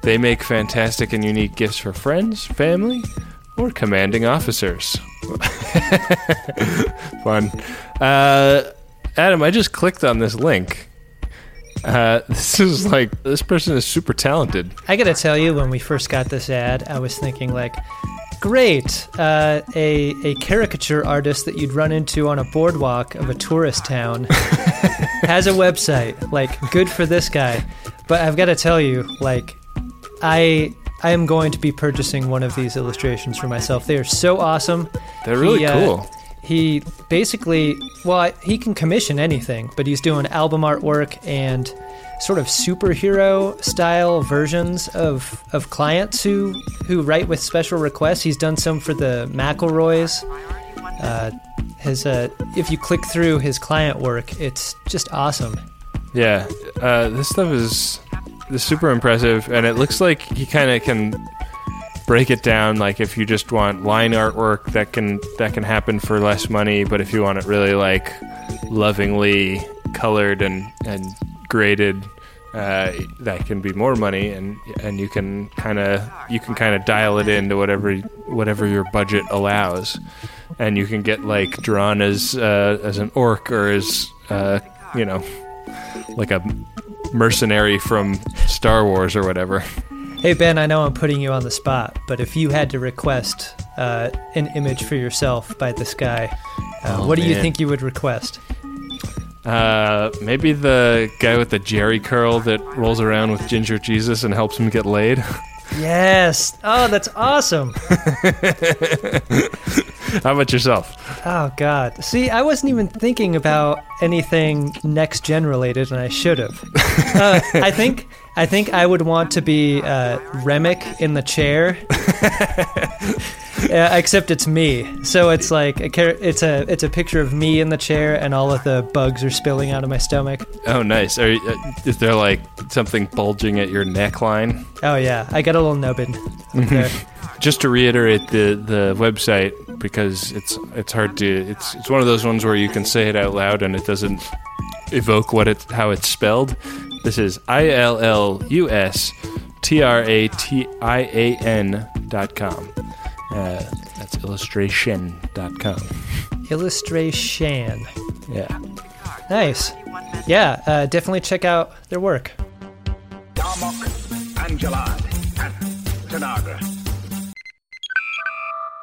They make fantastic and unique gifts for friends, family, or commanding officers. Fun. Uh, Adam, I just clicked on this link. Uh, this is like this person is super talented. I gotta tell you, when we first got this ad, I was thinking like, great, uh, a a caricature artist that you'd run into on a boardwalk of a tourist town has a website. Like, good for this guy. But I've got to tell you, like, I I am going to be purchasing one of these illustrations for myself. They are so awesome. They're really He, uh, cool. He basically, well, he can commission anything, but he's doing album artwork and sort of superhero style versions of, of clients who who write with special requests. He's done some for the McElroys. Uh, his uh, if you click through his client work, it's just awesome. Yeah, uh, this stuff is, is super impressive, and it looks like he kind of can break it down. Like if you just want line artwork, that can that can happen for less money. But if you want it really like lovingly colored and and graded, uh, that can be more money, and and you can kind of you can kind of dial it into whatever whatever your budget allows, and you can get like drawn as uh, as an orc or as uh, you know like a mercenary from Star Wars or whatever. Hey Ben, I know I'm putting you on the spot, but if you had to request uh, an image for yourself by this guy, uh, Oh, what do you think you would request? Uh, maybe the guy with the Jerry curl that rolls around with Ginger Jesus and helps him get laid. Yes. Oh, that's awesome. How about yourself? Oh God! See, I wasn't even thinking about anything next gen related, and I should have. uh, I think I think I would want to be uh, Remmick in the chair, uh, except it's me. So it's like a char- it's a it's a picture of me in the chair, and all of the bugs are spilling out of my stomach. Oh, nice. Are, you- uh, is there like something bulging at your neckline? Oh yeah, I got a little nubbin up there. Just to reiterate the the website because it's it's hard to it's it's one of those ones where you can say it out loud and it doesn't evoke what it how it's spelled. This is I L L U S T R A T I A N dot com. Uh, that's illustration dot com. Illustration. Yeah. Nice. Yeah, uh, definitely check out their work. Darmok, and Jalad, and Tanagra.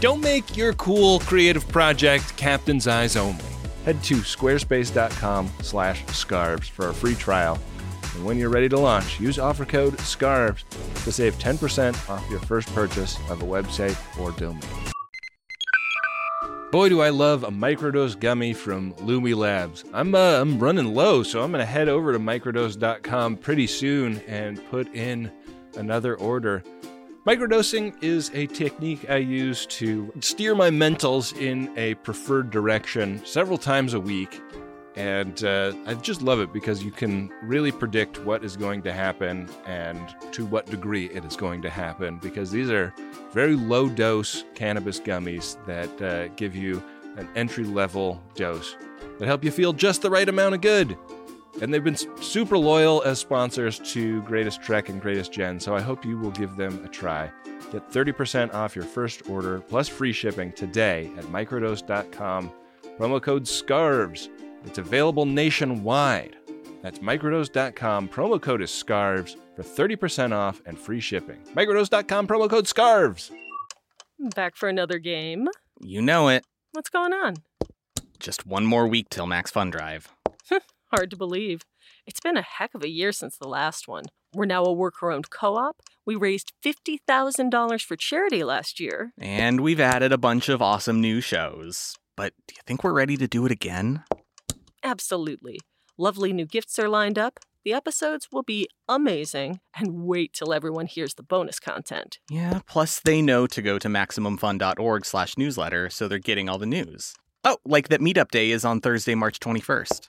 Don't make your cool creative project captain's eyes only. Head to squarespace.com/scarves for a free trial. And when you're ready to launch, use offer code SCARVES to save 10% off your first purchase of a website or domain. Boy, do I love a microdose gummy from Lumi Labs. I'm uh, I'm running low, so I'm gonna head over to microdose.com pretty soon and put in another order. Microdosing is a technique I use to steer my mentals in a preferred direction several times a week. And uh, I just love it because you can really predict what is going to happen and to what degree it is going to happen. Because these are very low dose cannabis gummies that uh, give you an entry level dose that help you feel just the right amount of good. And they've been super loyal as sponsors to Greatest Trek and Greatest Gen, so I hope you will give them a try. Get 30% off your first order plus free shipping today at microdose.com. Promo code SCARVES. It's available nationwide. That's microdose.com. Promo code is SCARVES for 30% off and free shipping. Microdose.com, promo code SCARVES. Back for another game. You know it. What's going on? Just one more week till Max Fun Drive. Hard to believe. It's been a heck of a year since the last one. We're now a worker owned co op. We raised $50,000 for charity last year. And we've added a bunch of awesome new shows. But do you think we're ready to do it again? Absolutely. Lovely new gifts are lined up. The episodes will be amazing. And wait till everyone hears the bonus content. Yeah, plus they know to go to MaximumFun.org slash newsletter, so they're getting all the news. Oh, like that meetup day is on Thursday, March 21st.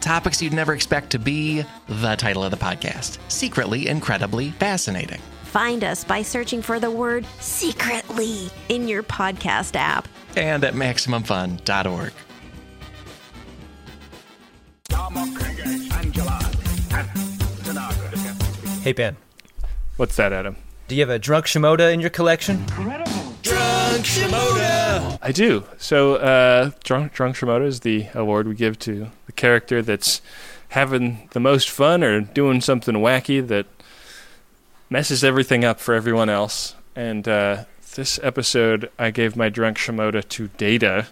Topics you'd never expect to be the title of the podcast Secretly Incredibly Fascinating. Find us by searching for the word secretly in your podcast app. And at MaximumFun.org. Hey, Ben. What's that, Adam? Do you have a drunk Shimoda in your collection? Incredible. Drunk Shimoda! I do. So, uh, Drunk, Drunk Shimoda is the award we give to the character that's having the most fun or doing something wacky that messes everything up for everyone else. And uh, this episode, I gave my Drunk Shimoda to Data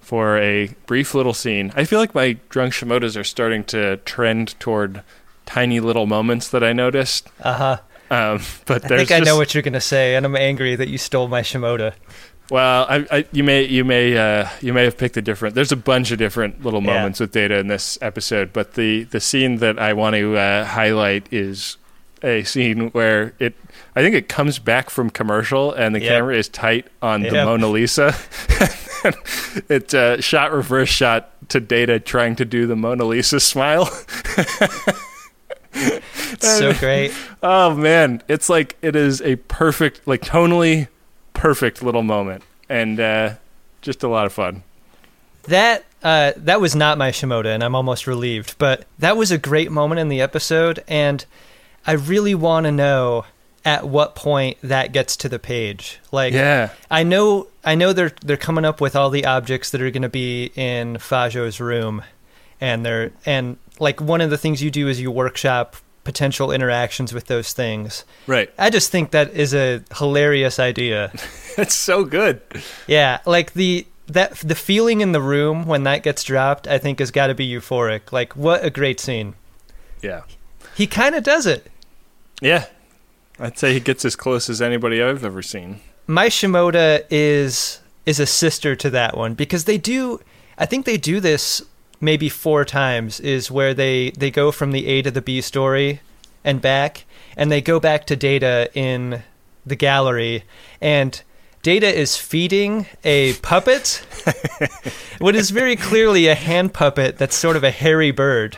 for a brief little scene. I feel like my Drunk Shimodas are starting to trend toward tiny little moments that I noticed. Uh huh. Um, but I think I know what you're gonna say, and I'm angry that you stole my Shimoda. Well, I, I, you may you may uh, you may have picked a different. There's a bunch of different little Yeah. moments with Data in this episode, but the the scene that I want to uh, highlight is a scene where it. I think it comes back from commercial, and the Yep. camera is tight on the Mona Lisa. it's uh, shot reverse shot to Data trying to do the Mona Lisa smile. It's so great. Oh man, it's like it is a perfect, like tonally perfect little moment, and uh, just a lot of fun. That uh, that was not my Shimoda, and I'm almost relieved. But that was a great moment in the episode, and I really want to know at what point that gets to the page. Like, Yeah. I know, I know they're they're coming up with all the objects that are going to be in Fajo's room, and they're and like one of the things you do is you workshop potential interactions with those things. Right. I just think that is a hilarious idea. it's so good. Yeah, like the that the feeling in the room when that gets dropped, I think has got to be euphoric. Like what a great scene. Yeah. He kind of does it. Yeah, I'd say he gets as close as anybody I've ever seen. My Shimoda is is a sister to that one because they do I think they do this maybe four times is where they they go from the A to the B story and back and they go back to data in the gallery and Data is feeding a puppet, what is very clearly a hand puppet that's sort of a hairy bird.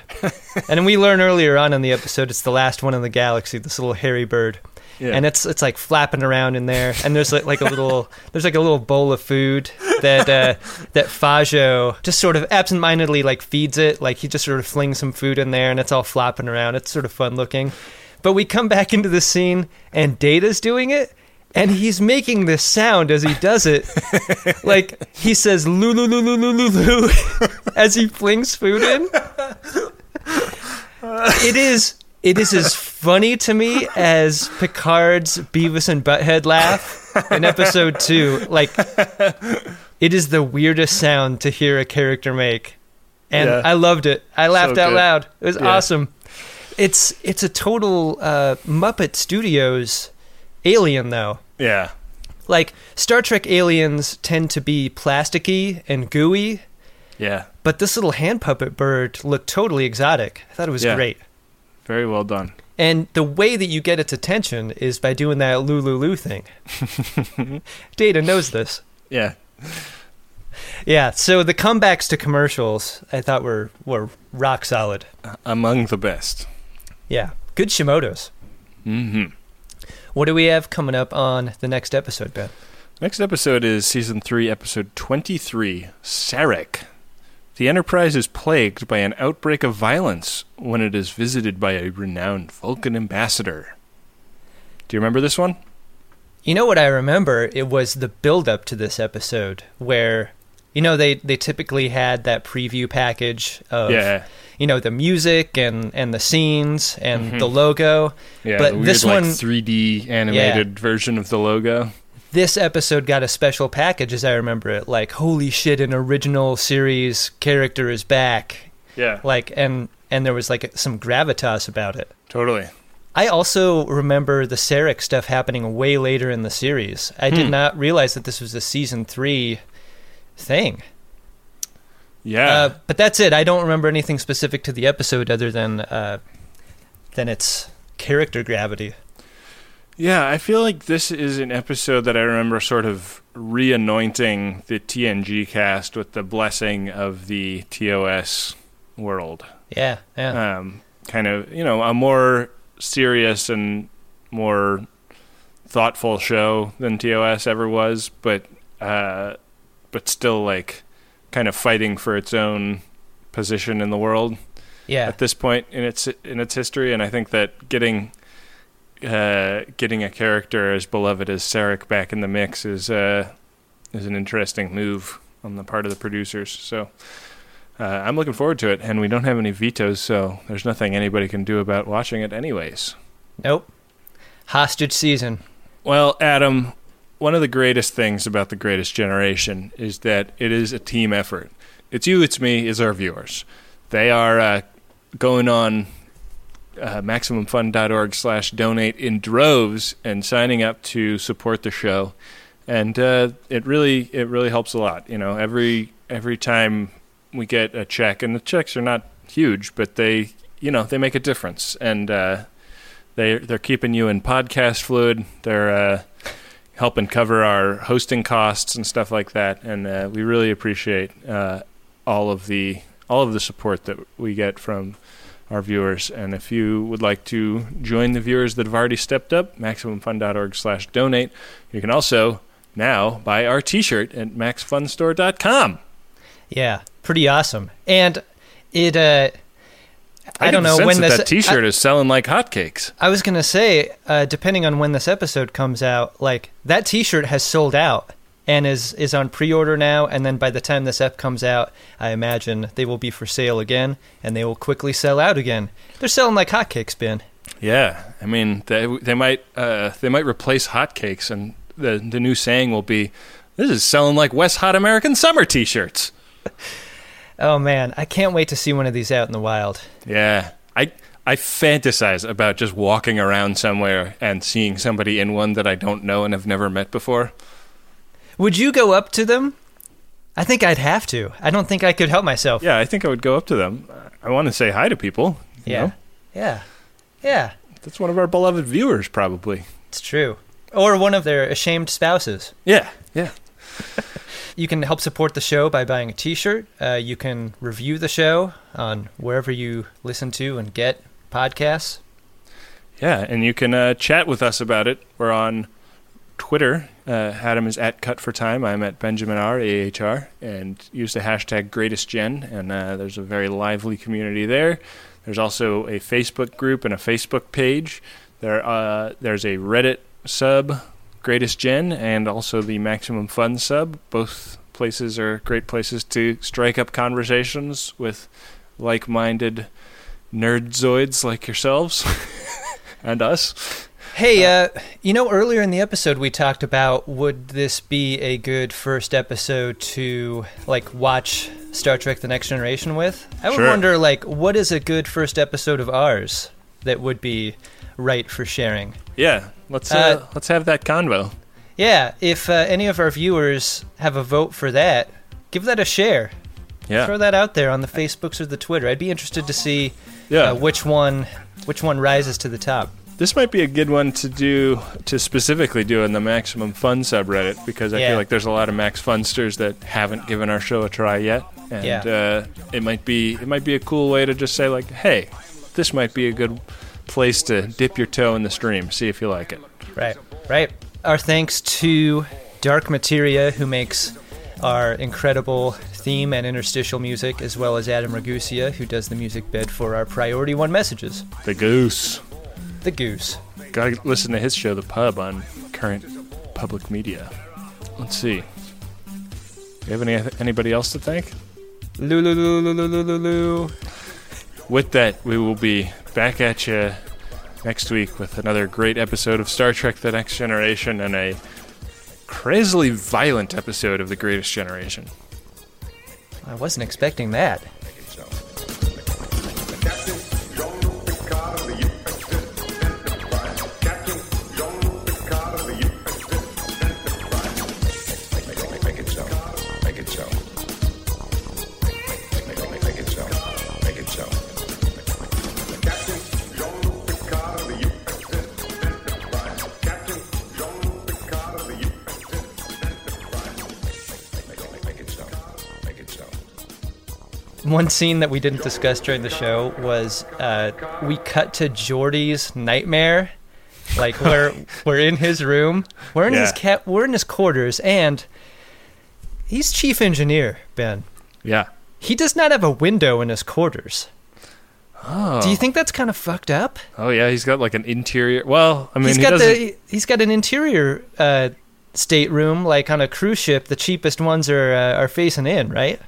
And we learn earlier on in the episode it's the last one in the galaxy, this little hairy bird. Yeah. And it's it's like flapping around in there, and there's like, like a little there's like a little bowl of food that uh, that Fajo just sort of absentmindedly like feeds it, like he just sort of flings some food in there, and it's all flapping around. It's sort of fun looking. But we come back into the scene, and Data's doing it, and he's making this sound as he does it. like he says "loo loo loo loo loo loo loo" as he flings food in. It is it is as funny to me as Picard's Beavis and Butthead laugh in episode two. Like it is the weirdest sound to hear a character make. And Yeah. I loved it. I laughed So out loud. It was Yeah. awesome. It's it's a total uh, Muppet Studios alien though. Yeah. Like Star Trek aliens tend to be plasticky and gooey, Yeah. but this little hand puppet bird looked totally exotic. I thought it was Yeah. great. Very well done. And the way that you get its attention is by doing that Lulu Lulu thing. Data knows this. Yeah. Yeah, so the comebacks to commercials I thought were were rock solid. Among the best. Yeah, good Shimodas. Mm-hmm. What do we have coming up on the next episode, Ben? Next episode is season three, episode twenty-three. Sarek. The Enterprise is plagued by an outbreak of violence when it is visited by a renowned Vulcan ambassador. Do you remember this one? You know what I remember? It was the build up to this episode where you know they they typically had that preview package of Yeah. you know the music and and the scenes and Mhm. the logo. Yeah, but the weird, this like, one 3D animated version of the logo. This episode got a special package as I remember it. Like, holy shit, an original series character is back. Yeah. Like and and there was like some gravitas about it. Totally. I also remember the Sarek stuff happening way later in the series. I did Hmm. not realize that this was a season three thing. Yeah. Uh, but that's it. I don't remember anything specific to the episode other than uh, than its character gravity. Yeah, I feel like this is an episode that I remember sort of re-anointing the TNG cast with the blessing of the TOS world. Yeah, yeah. Um, kind of, you know, a more serious and more thoughtful show than TOS ever was, but uh, but still like kind of fighting for its own position in the world. Yeah. At this point in its in its history, and I think that getting uh, getting a character as beloved as Sarek back in the mix is uh, is an interesting move on the part of the producers. So uh, I'm looking forward to it, and we don't have any vetoes, so there's nothing anybody can do about watching it, anyways. Nope. Hostage season. Well, Adam, one of the greatest things about the Greatest Generation is that it is a team effort. It's you, it's me, it's our viewers. They are uh, going on uh, maximumfun.org slash donate in droves and signing up to support the show. And uh, it really it really helps a lot you know every every time we get a check and the checks are not huge but they you know they make a difference. And uh, they they're keeping you in podcast fluid. They're uh, helping cover our hosting costs and stuff like that. And uh, we really appreciate uh, all of the all of the support that we get from our viewers. And if you would like to join the viewers that have already stepped up, MaximumFun.org slash donate. You can also now buy our t-shirt at MaxFunStore.com. Yeah, pretty awesome. And it, uh, I, don't know when that, this that t-shirt I, is selling like hotcakes. I was gonna say, uh, depending on when this episode comes out, like that T-shirt has sold out and is is on pre-order now. And then by the time this ep comes out, I imagine they will be for sale again, and they will quickly sell out again. They're selling like hotcakes, Ben. Yeah, I mean they they might uh, they might replace hotcakes, and the the new saying will be, "This is selling like Wet Hot American Summer T-shirts." Oh man, I can't wait to see one of these out in the wild. Yeah, I I fantasize about just walking around somewhere and seeing somebody in one that I don't know and have never met before. Would you go up to them? I think I'd have to. I don't think I could help myself. Yeah, I think I would go up to them. I want to say hi to people. you Yeah. know? Yeah. Yeah. That's one of our beloved viewers, probably. It's true. or one of their ashamed spouses. Yeah, yeah. You can help support the show by buying a T-shirt. Uh, you can review the show on wherever you listen to and get podcasts. Yeah, and you can uh, chat with us about it. We're on Twitter. Uh, Adam is at Cut for Time. I'm at Benjamin R A H R, and use the hashtag Greatest Gen. And uh, there's a very lively community there. There's also a Facebook group and a Facebook page. There, uh, there's a Reddit sub, Greatest Gen, and also the Maximum Fun sub. Both places are great places to strike up conversations with like-minded nerdzoids like yourselves and us. Hey, uh, you know, earlier in the episode we talked about would this be a good first episode to like watch Star Trek: The Next Generation with? I would Sure. wonder, like, what is a good first episode of ours that would be right for sharing? Yeah, let's uh, Uh, let's have that convo. Yeah, if uh, any of our viewers have a vote for that, give that a share. Yeah. Throw that out there on the Facebooks or the Twitter. I'd be interested to see Yeah. uh, which one which one rises to the top. This might be a good one to do to specifically do in the Maximum Fun subreddit because I Yeah. feel like there's a lot of Max Funsters that haven't given our show a try yet, and Yeah. uh, it might be it might be a cool way to just say like, hey, this might be a good place to dip your toe in the stream, see if you like it. Right, right. Our thanks to Dark Materia, who makes our incredible theme and interstitial music, as well as Adam Ragusea, who does the music bed for our Priority One messages. The Goose. The Goose. Gotta listen to his show, The Pub, on current public media. Let's see. Do you have any anybody else to thank? Lulu. With that, we will be back at you next week with another great episode of Star Trek: The Next Generation and a crazily violent episode of The Greatest Generation. I wasn't expecting that. One scene that we didn't discuss during the show was uh, we cut to Geordi's nightmare, like where we're in his room, we're in his Yeah. cat, we're in his quarters, and he's chief engineer. Ben, Yeah. he does not have a window in his quarters. Oh. Do you think that's kind of fucked up? Oh yeah, he's got like an interior. Well, I mean, he's he got doesn't. the he's got an interior uh, stateroom like on a cruise ship. The cheapest ones are uh, are facing in, right?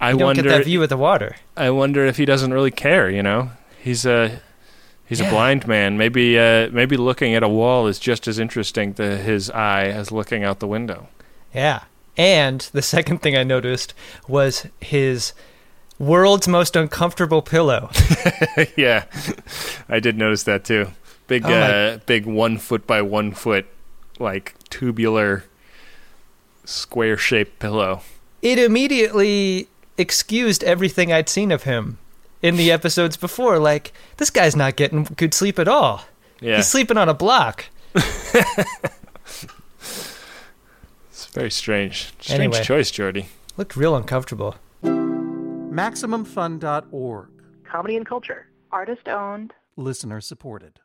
I don't wonder. get that view of the water. I wonder if he doesn't really care. You know, he's a he's Yeah. a blind man. Maybe uh, maybe looking at a wall is just as interesting to his eye as looking out the window. Yeah. And the second thing I noticed was his world's most uncomfortable pillow. yeah, I did notice that too. Big, Oh, uh, big one foot by one foot, like tubular, square shaped pillow. It immediately excused everything I'd seen of him in the episodes before. Like, this guy's not getting good sleep at all. Yeah. He's sleeping on a block. It's very strange. Strange Anyway. choice, Geordi. Looked real uncomfortable. MaximumFun.org. Comedy and culture. Artist owned. Listener supported.